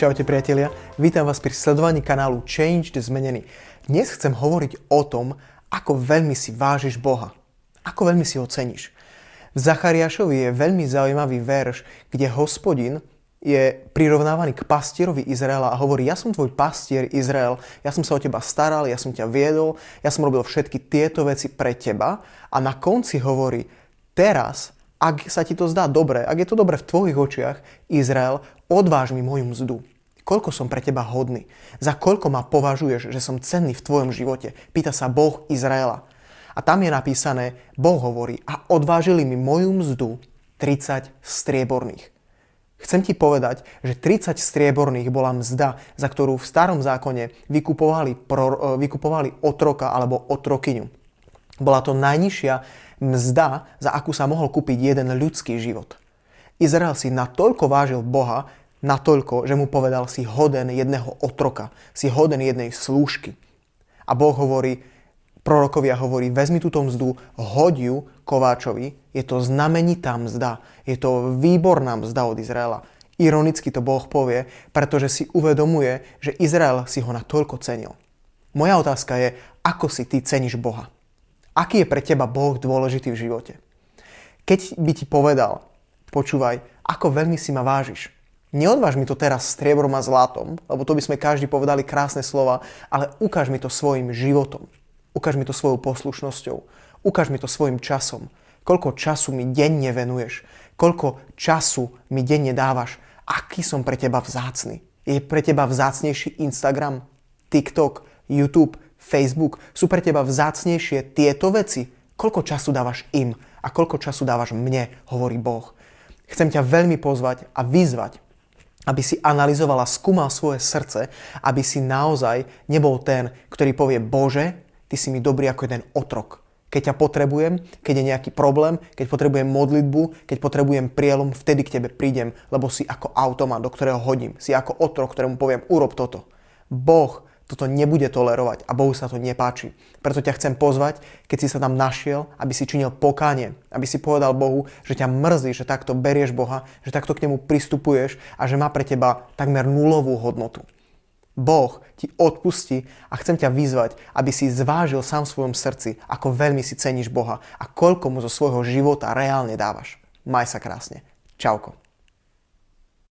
Čaute priatelia, vítam vás pri sledovaní kanálu Changed Zmenený. Dnes chcem hovoriť o tom, ako veľmi si vážiš Boha. Ako veľmi si ho ceníš. V Zachariášovi je veľmi zaujímavý verš, kde hospodin je prirovnávaný k pastierovi Izraela a hovorí, ja som tvoj pastier Izrael, ja som sa o teba staral, ja som ťa viedol, ja som robil všetky tieto veci pre teba a na konci hovorí, teraz, ak sa ti to zdá dobre, ak je to dobre v tvojich očiach, Izrael, odváž mi moju mzdu. Koľko som pre teba hodný? Za koľko ma považuješ, že som cenný v tvojom živote? Pýta sa Boh Izraela. A tam je napísané, Boh hovorí, a odvážili mi moju mzdu 30 strieborných. Chcem ti povedať, že 30 strieborných bola mzda, za ktorú v starom zákone vykupovali, pro, e, vykupovali otroka alebo otrokyňu. Bola to najnižšia mzda, za akú sa mohol kúpiť jeden ľudský život. Izrael si natoľko vážil Boha, natoľko, že mu povedal si hoden jedného otroka, si hoden jednej slúžky. A Boh hovorí, prorokovia hovorí, vezmi túto mzdu, hoď ju Kováčovi, je to znamenitá mzda, je to výborná mzda od Izraela. Ironicky to Boh povie, pretože si uvedomuje, že Izrael si ho natoľko cenil. Moja otázka je, ako si ty ceníš Boha? Aký je pre teba Boh dôležitý v živote? Keď by ti povedal, počúvaj, ako veľmi si ma vážiš, Neodváž mi to teraz striebrom a zlatom, lebo to by sme každý povedali krásne slova, ale ukáž mi to svojim životom. Ukáž mi to svojou poslušnosťou. Ukáž mi to svojim časom. Koľko času mi denne venuješ. Koľko času mi denne dávaš. Aký som pre teba vzácny. Je pre teba vzácnejší Instagram, TikTok, YouTube, Facebook. Sú pre teba vzácnejšie tieto veci. Koľko času dávaš im a koľko času dávaš mne, hovorí Boh. Chcem ťa veľmi pozvať a vyzvať, aby si analyzovala, skúmal svoje srdce, aby si naozaj nebol ten, ktorý povie, Bože, ty si mi dobrý ako jeden otrok. Keď ťa potrebujem, keď je nejaký problém, keď potrebujem modlitbu, keď potrebujem prielom, vtedy k tebe prídem, lebo si ako automat, do ktorého hodím. Si ako otrok, ktorému poviem, urob toto. Boh toto nebude tolerovať a Bohu sa to nepáči. Preto ťa chcem pozvať, keď si sa tam našiel, aby si činil pokánie, aby si povedal Bohu, že ťa mrzí, že takto berieš Boha, že takto k nemu pristupuješ a že má pre teba takmer nulovú hodnotu. Boh ti odpustí a chcem ťa vyzvať, aby si zvážil sám v svojom srdci, ako veľmi si ceníš Boha a koľko mu zo svojho života reálne dávaš. Maj sa krásne. Čauko.